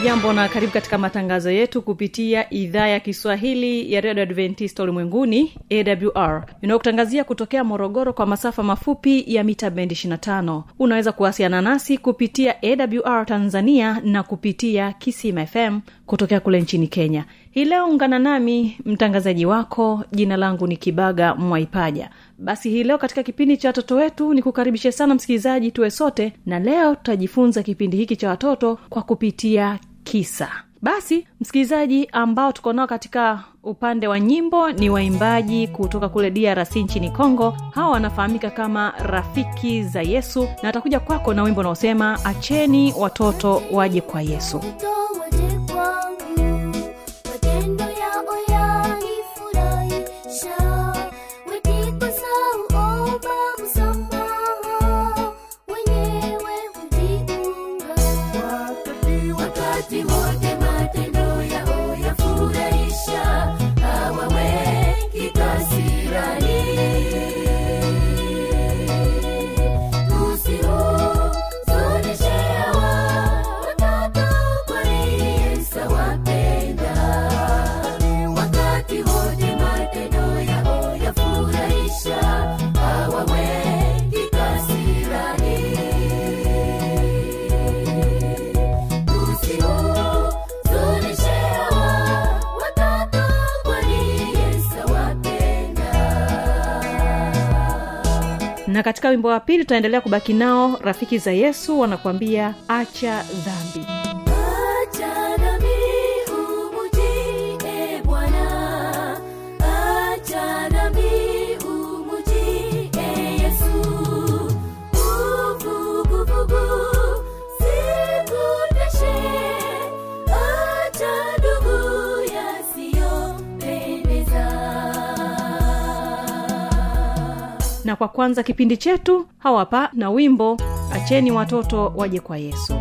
hujambo na karibu katika matangazo yetu kupitia idhaa ya kiswahili ya redio adventista ulimwenguni awr inayokutangazia kutokea morogoro kwa masafa mafupi ya mita bendi 25 unaweza kuwasiliana nasi kupitia awr tanzania na kupitia kisima fm kutokea kule nchini kenya. Hii leo ungana nami mtangazaji wako jina langu ni kibaga mwaipaja. Basi hii leo katika kipindi cha watoto wetu ni kukaribishe sana msikilizaji tuwe sote na leo tutajifunza kipindi hiki cha watoto kwa kupitia kisa. Basi msikilizaji ambao tuko nao katika upande wa nyimbo ni waimbaji kutoka kule drc nchini congo hawa wanafahamika kama rafiki za yesu na atakuja kwako na wimbo unaosema acheni watoto waje kwa yesu na katika wimbo wa pili tutaendelea kubaki nao rafiki za yesu wanakuambia acha dhambi na kwa kwanza kipindi chetu hawapa na wimbo acheni watoto waje kwa yesu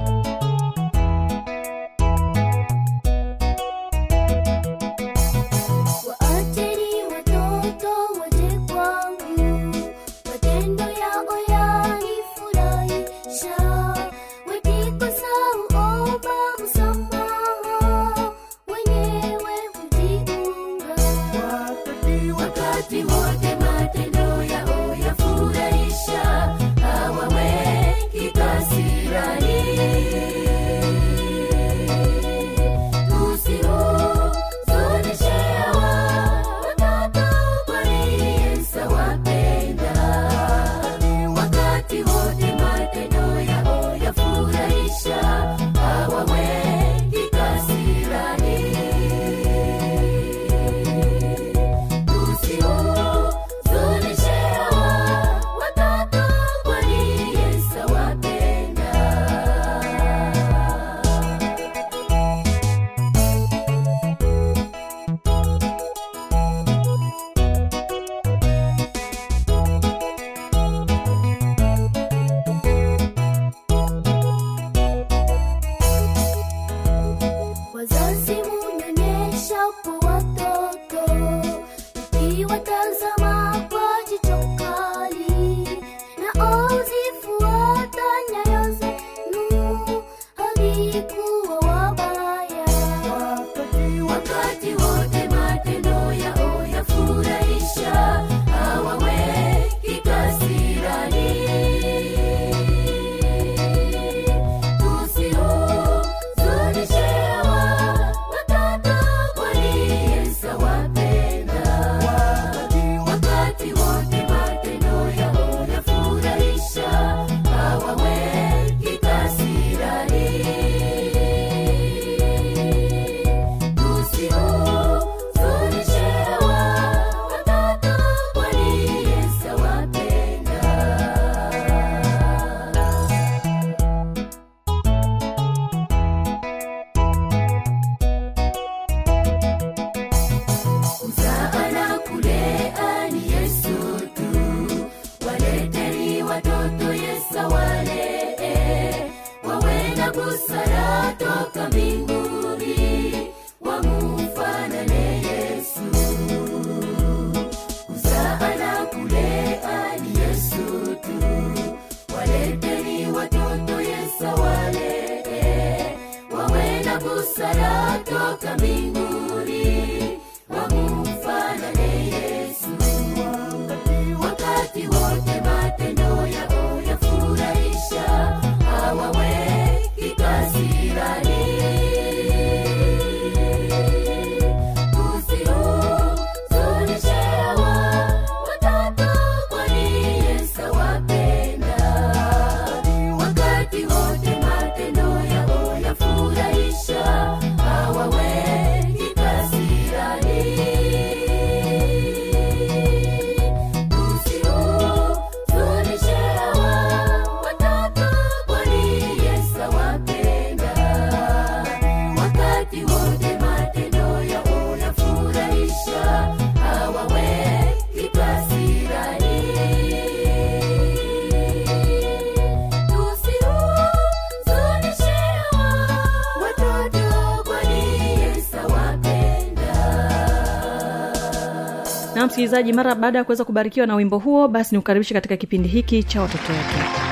msikilizaji mara baada ya kuweza kubarikiwa na wimbo huo basi nikukaribishe katika kipindi hiki cha watoto wetu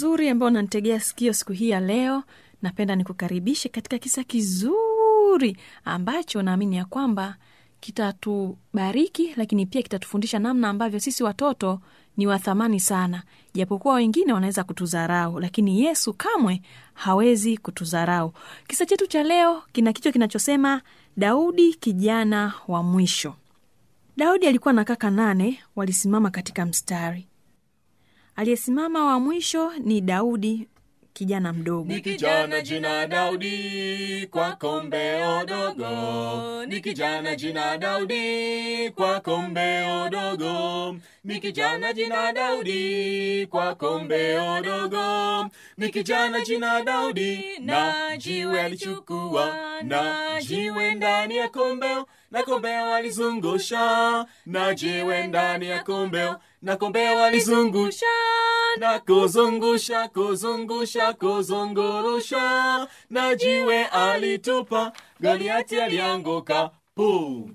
mzuri ambao unanitegea sikio siku hii ya leo. Napenda nikukaribishe katika kisa kizuri ambacho naamini ya kwamba kitatubariki lakini pia kitatufundisha namna ambavyo sisi watoto ni wa thamani sana. Japokuwa wengine wanaweza kutudharau lakini yesu kamwe hawezi kutudharau. Kisa chetu cha leo kina kichwa kinachosema daudi kijana wa mwisho. Daudi alikuwa na kaka nane walisimama katika mstari aliyesimama wa mwisho ni daudi kijana mdogo. Ni kijana jina Daudi kwa kombeo dogo, ni kijana jina Daudi kwa kombeo dogo, ni kijana jina Daudi kwa kombeo dogo, ni kijana jina Daudi na jiwe alichukua na jiwe ndani ya kombeo na kombeo alizungusha na jiwe ndani ya kombeo na kombeo alizungusha na kuzungusha kuzungusha kuzungurusha. Na jiwe alitupa. Goliati alianguka. Pu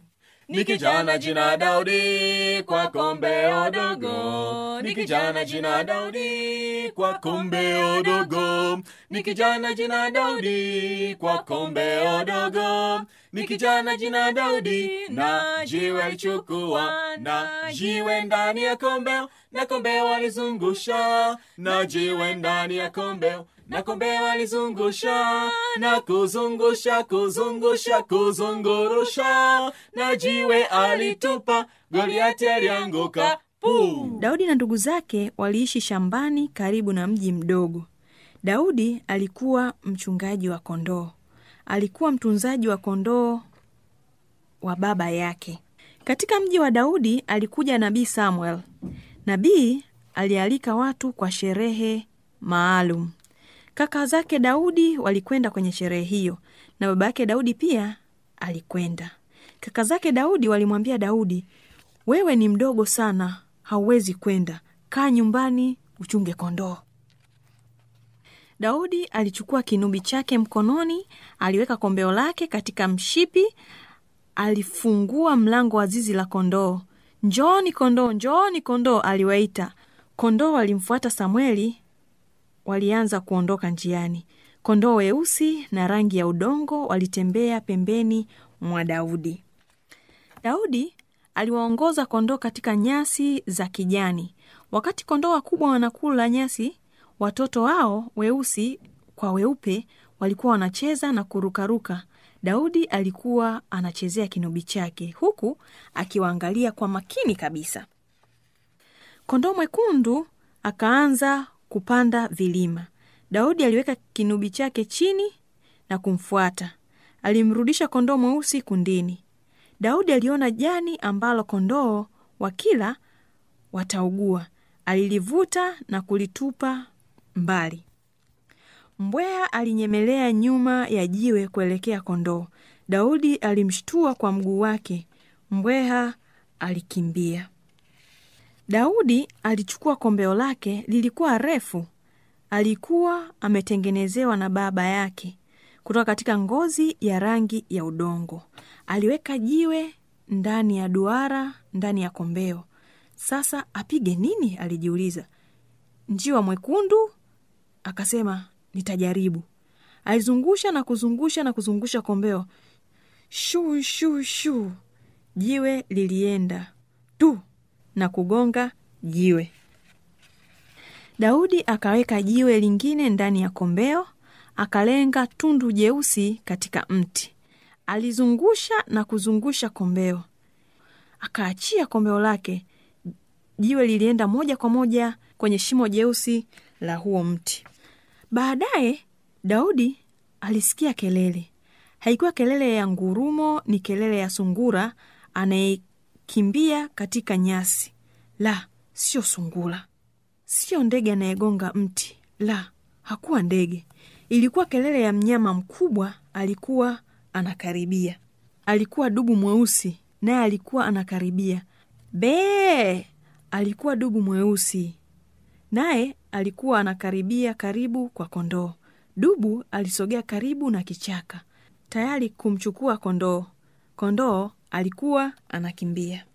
ni kijana jina daudi kwa kombeo dogo ni kijana jina daudi kwa kombeo dogo ni kijana jina daudi kwa kombeo dogo ni kijana jina daudi na jiwe alichukua na jiwe ndani ya kombeo na kombeo alizungusha na jiwe ndani ya kombeo na kombeo alizungusha na kuzungusha kuzungusha kuzungurusha na jiwe alitupa goliati alianguka puu. Daudi na ndugu zake waliishi shambani karibu na mji mdogo. Daudi alikuwa mchungaji wa kondoo alikuwa mtunzaji wa kondoo wa baba yake. Katika mji wa daudi alikuja nabii samuel. Nabii alialika watu kwa sherehe maalum. Kaka zake daudi walikwenda kwenye sherehe hiyo na baba yake daudi pia alikwenda. Kaka zake daudi walimwambia daudi wewe ni mdogo sana hauwezi kwenda. Kaa nyumbani uchunge kondoo daudi alichukua kinubi chake mkononi aliweka kombeo lake katika mshipi alifungua mlango wa zizi la kondoo. Njooni kondoo njooni kondoo aliwaita. Kondoo walimfuata samueli walianza kuondoka njiani. Kondoo weusi na rangi ya udongo walitembea pembeni mwa daudi. Daudi aliwaongoza kondoo katika nyasi za kijani. Wakati kondoo wakubwa wanakula nyasi watoto wao weusi kwa weupe walikuwa wanacheza na kurukaruka. Daudi alikuwa anachezea kinubi chake huku akiwaangalia kwa makini kabisa. Kondoo mwekundu akaanza kupanda vilima. Daudi aliweka kinubi chake chini na kumfuata. Alimrudisha kondoo mweusi kundini. Daudi aliona jani ambalo kondoo wakila wataugua. Alilivuta na kulitupa mbali. Mbweha alinyemelea nyuma ya jiwe kuelekea kondoo. Daudi alimshtua kwa mguu wake. Mbweha alikimbia. Daudi alichukua kombeo lake lilikuwa refu. Alikuwa ametengenezewa na baba yake kutoka katika ngozi ya rangi ya udongo. Aliweka jiwe ndani ya duara ndani ya kombeo. Sasa apige nini? Alijiuliza. Njiwa mwekundu akasema nitajaribu. Alizungusha na kuzungusha na kuzungusha kombeo. Shuu shuu shuu jiwe lilienda tu na kugonga jiwe. Daudi akaweka jiwe lingine ndani ya kombeo akalenga tundu jeusi katika mti. Alizungusha na kuzungusha kombeo. Akaachia kombeo lake. Jiwe lilienda moja kwa moja kwenye shimo jeusi la huo mti baadaye daudi alisikia kelele. Haikuwa kelele ya ngurumo ni kelele ya sungura anayekimbia katika nyasi. La sio sungura. Sio ndege anayegonga mti. La hakuwa ndege. Ilikuwa kelele ya mnyama mkubwa alikuwa anakaribia. Alikuwa dubu mweusi naye alikuwa anakaribia. Bee! Alikuwa dubu mweusi naye alikuwa anakaribia karibu kwa kondoo. Dubu alisogea karibu na kichaka tayari kumchukua kondoo. Kondoo alikuwa anakimbia.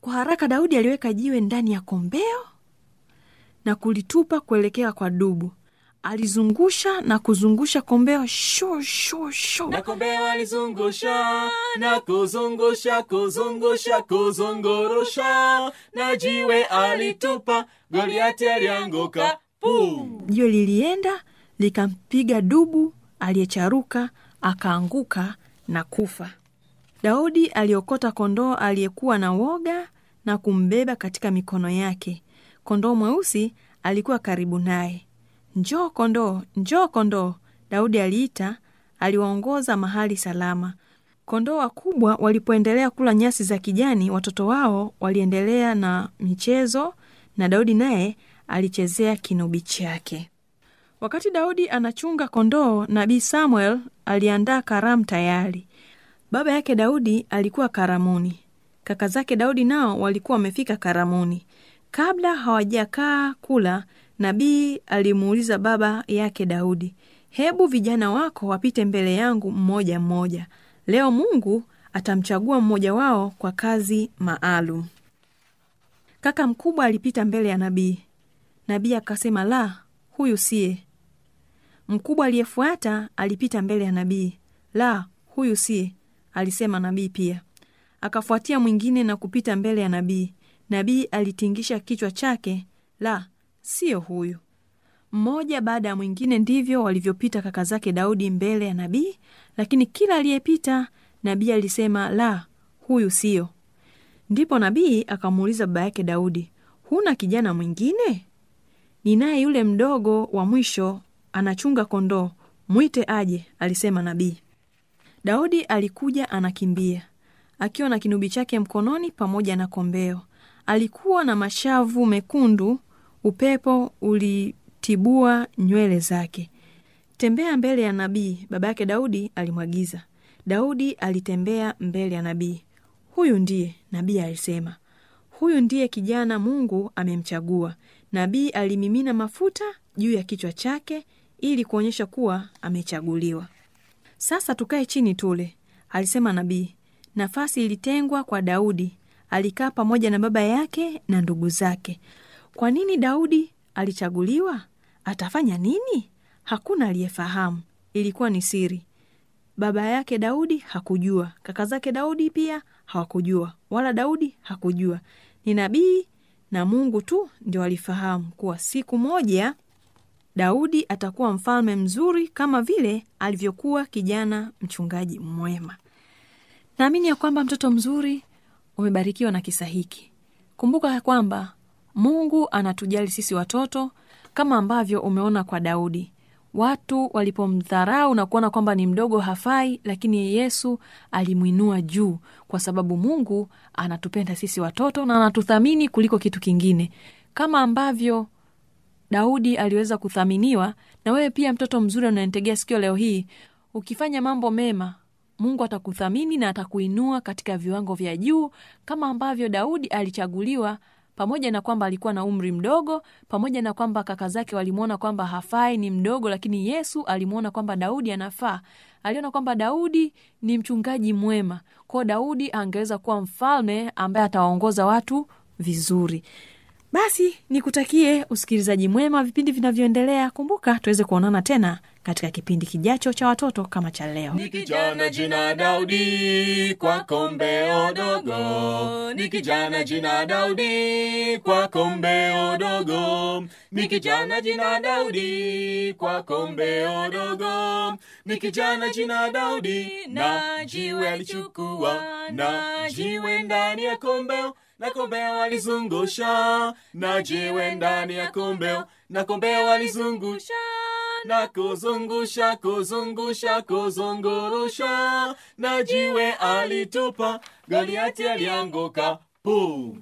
Kwa haraka daudi aliweka jiwe ndani ya kombeo na kulitupa kuelekea kwa dubu alizungusha na kuzungusha kombeo shu shu na kombeo alizungusha na kuzungusha kuzungusha kuzungurusha. Na jiwe alitupa goliati alianguka pum jiwe lilienda likampiga dubu aliyecharuka akaanguka na kufa. Daudi aliokota kondoo aliyekuwa na woga na kumbeba katika mikono yake. Kondoo mweusi alikuwa karibu naye njoo kondoo njoo kondoo daudi aliita aliwaongoza mahali salama. Kondoo wakubwa walipoendelea kula nyasi za kijani watoto wao waliendelea na michezo na daudi naye alichezea kinubi chake. Wakati daudi anachunga kondoo nabii samuel aliandaa karamu tayari. Baba yake daudi alikuwa karamuni. Kaka zake daudi nao walikuwa wamefika karamuni kabla hawajakaa kula nabii alimuuliza baba yake daudi hebu vijana wako wapite mbele yangu mmoja mmoja. Leo mungu atamchagua mmoja wao kwa kazi maalum. Kaka mkubwa alipita mbele ya nabii. Nabii akasema la huyu siye. Mkubwa aliyefuata alipita mbele ya nabii. La huyu siye alisema nabii pia. Akafuatia mwingine na kupita mbele ya nabii nabii alitingisha kichwa chake la siyo huyu. Mmoja baada ya mwingine ndivyo walivyopita kaka zake daudi mbele ya nabii lakini kila aliyepita nabii alisema la huyu siyo ndipo nabii akamuuliza baba yake daudi huna kijana mwingine? Ninaye yule mdogo wa mwisho anachunga kondoo mwite aje alisema nabii. Daudi alikuja anakimbia akiwa na kinubi chake mkononi pamoja na kombeo alikuwa na mashavu mekundu upepo ulitibua nywele zake. Tembea mbele ya nabii baba yake daudi alimwagiza. Daudi alitembea mbele ya nabii. Huyu ndiye nabii alisema. Huyu ndiye kijana mungu amemchagua. Nabii alimimina mafuta juu ya kichwa chake ili kuonyesha kuwa amechaguliwa. Sasa tukae chini tule alisema nabii. Nafasi ilitengwa kwa daudi alikaa pamoja na baba yake na ndugu zake. Kwa nini daudi alichaguliwa? Atafanya nini? Hakuna aliyefahamu. Ilikuwa ni siri. Baba yake daudi hakujua. Kaka zake daudi pia hawakujua. Wala daudi hakujua. Ni nabii na mungu tu ndio alifahamu kuwa siku moja daudi atakuwa mfalme mzuri kama vile alivyokuwa kijana mchungaji mwema. Naamini ya kwamba mtoto mzuri umebarikiwa na kisa hiki. Kumbuka kwamba mungu anatujali sisi watoto kama ambavyo umeona kwa daudi. Watu walipomdharau na kuona kwamba ni mdogo hafai lakini yesu alimwinua juu kwa sababu mungu anatupenda sisi watoto na anatuthamini kuliko kitu kingine. Kama ambavyo daudi aliweza kuthaminiwa na wewe pia mtoto mzuri unanitegea sikio leo hii ukifanya mambo mema mungu atakuthamini na atakuinua katika viwango vya juu kama ambavyo daudi alichaguliwa pamoja na kwamba alikuwa na umri mdogo pamoja na kwamba kaka zake walimwona kwamba hafai ni mdogo lakini yesu alimwona kwamba daudi anafaa. Aliona kwamba daudi ni mchungaji mwema. Kwao daudi angeweza kuwa mfalme ambaye atawaongoza watu vizuri basi nikutakie usikilizaji mwema vipindi vinavyoendelea. Kumbuka tuweze kuonana tena katika kipindi kijacho cha watoto kama cha leo. Ni jina Daudi kwa kombeo dogo, ni jina Daudi kwa kombeo dogo, ni jina Daudi kwa kombeo dogo, ni jina Daudi na jiwe alichukua na jiwe ndani ya kombeo na kombeo alizungusha na jiwe ndani ya kombeo na kombeo walizungusha na kuzungusha kuzungusha kuzungurusha. Na jiwe alitupa goliati alianguka. Pu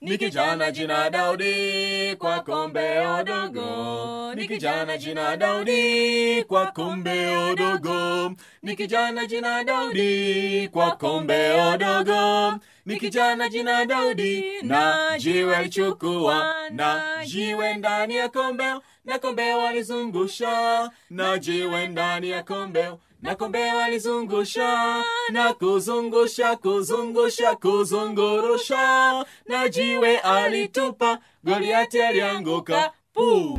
ni kijana jina daudi kwa kombeo dogo ni kijana jina daudi kwa kombeo dogo ni jina daudi kwa kombeo dogo ni kijana jina daudi na jiwe alichukua na jiwe ndani ya kombeo na kombeo alizungusha na jiwe ndani ya kombeo na kombeo alizungusha na kuzungusha kuzungusha kuzungurusha na jiwe alitupa goliati alianguka puu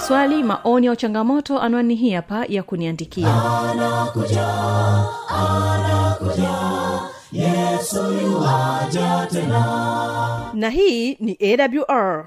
maswali maoni au changamoto anwani hii hapa ya kuniandikia. Na hii ni awr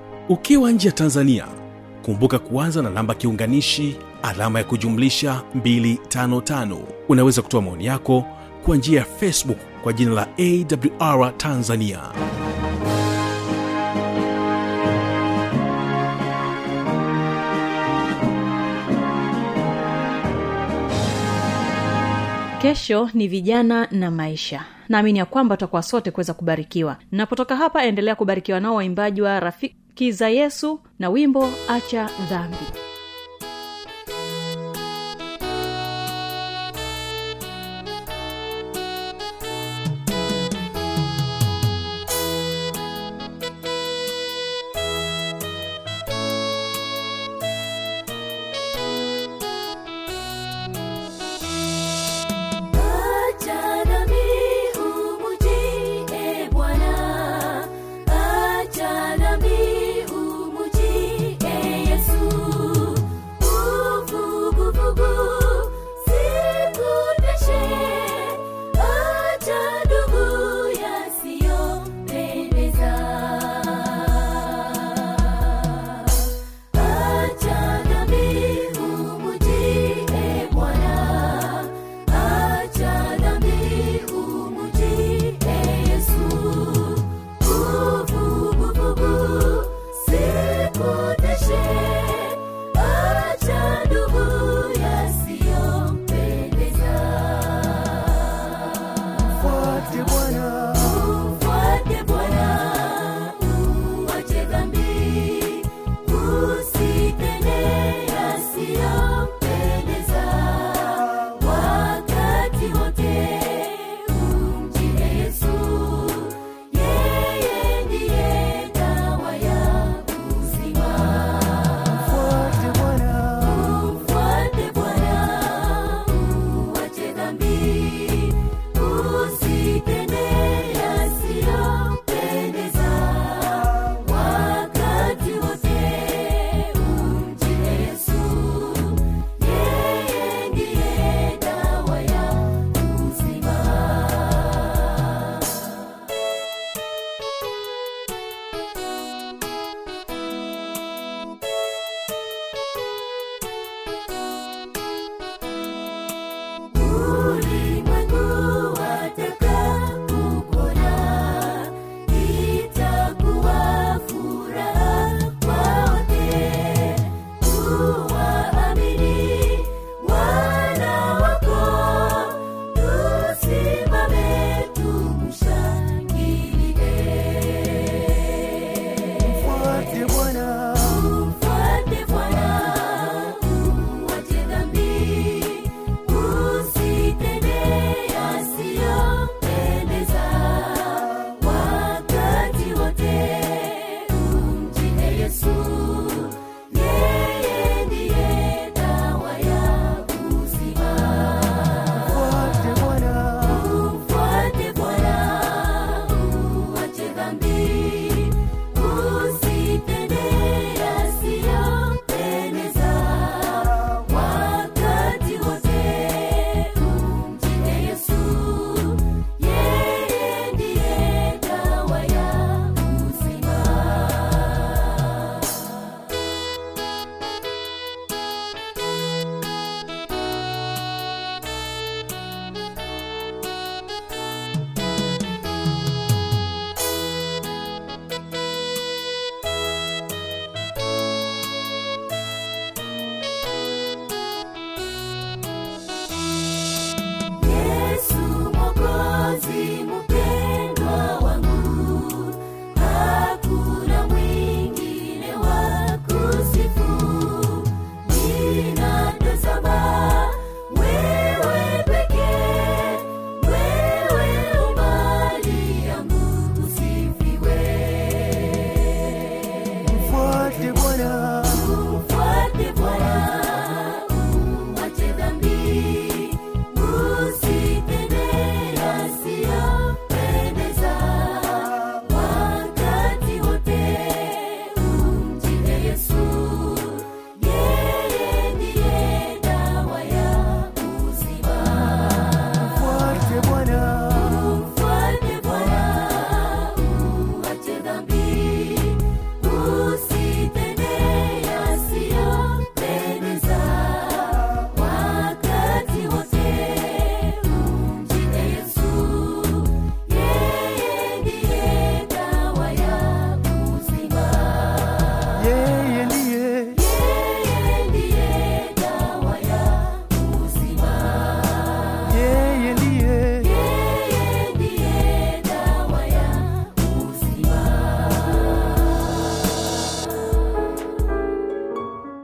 ukiwa nje ya tanzania kumbuka kuanza na namba kiunganishi alama ya kujumlisha 255 unaweza kutoa maoni yako kwa njia ya facebook kwa jina la awr tanzania. Kesho ni vijana na maisha. Naamini ya kwamba tutakuwa sote kuweza kubarikiwa. Napotoka hapa endelea kubarikiwa nao waimbaji wa rafiki za yesu na wimbo acha dhambi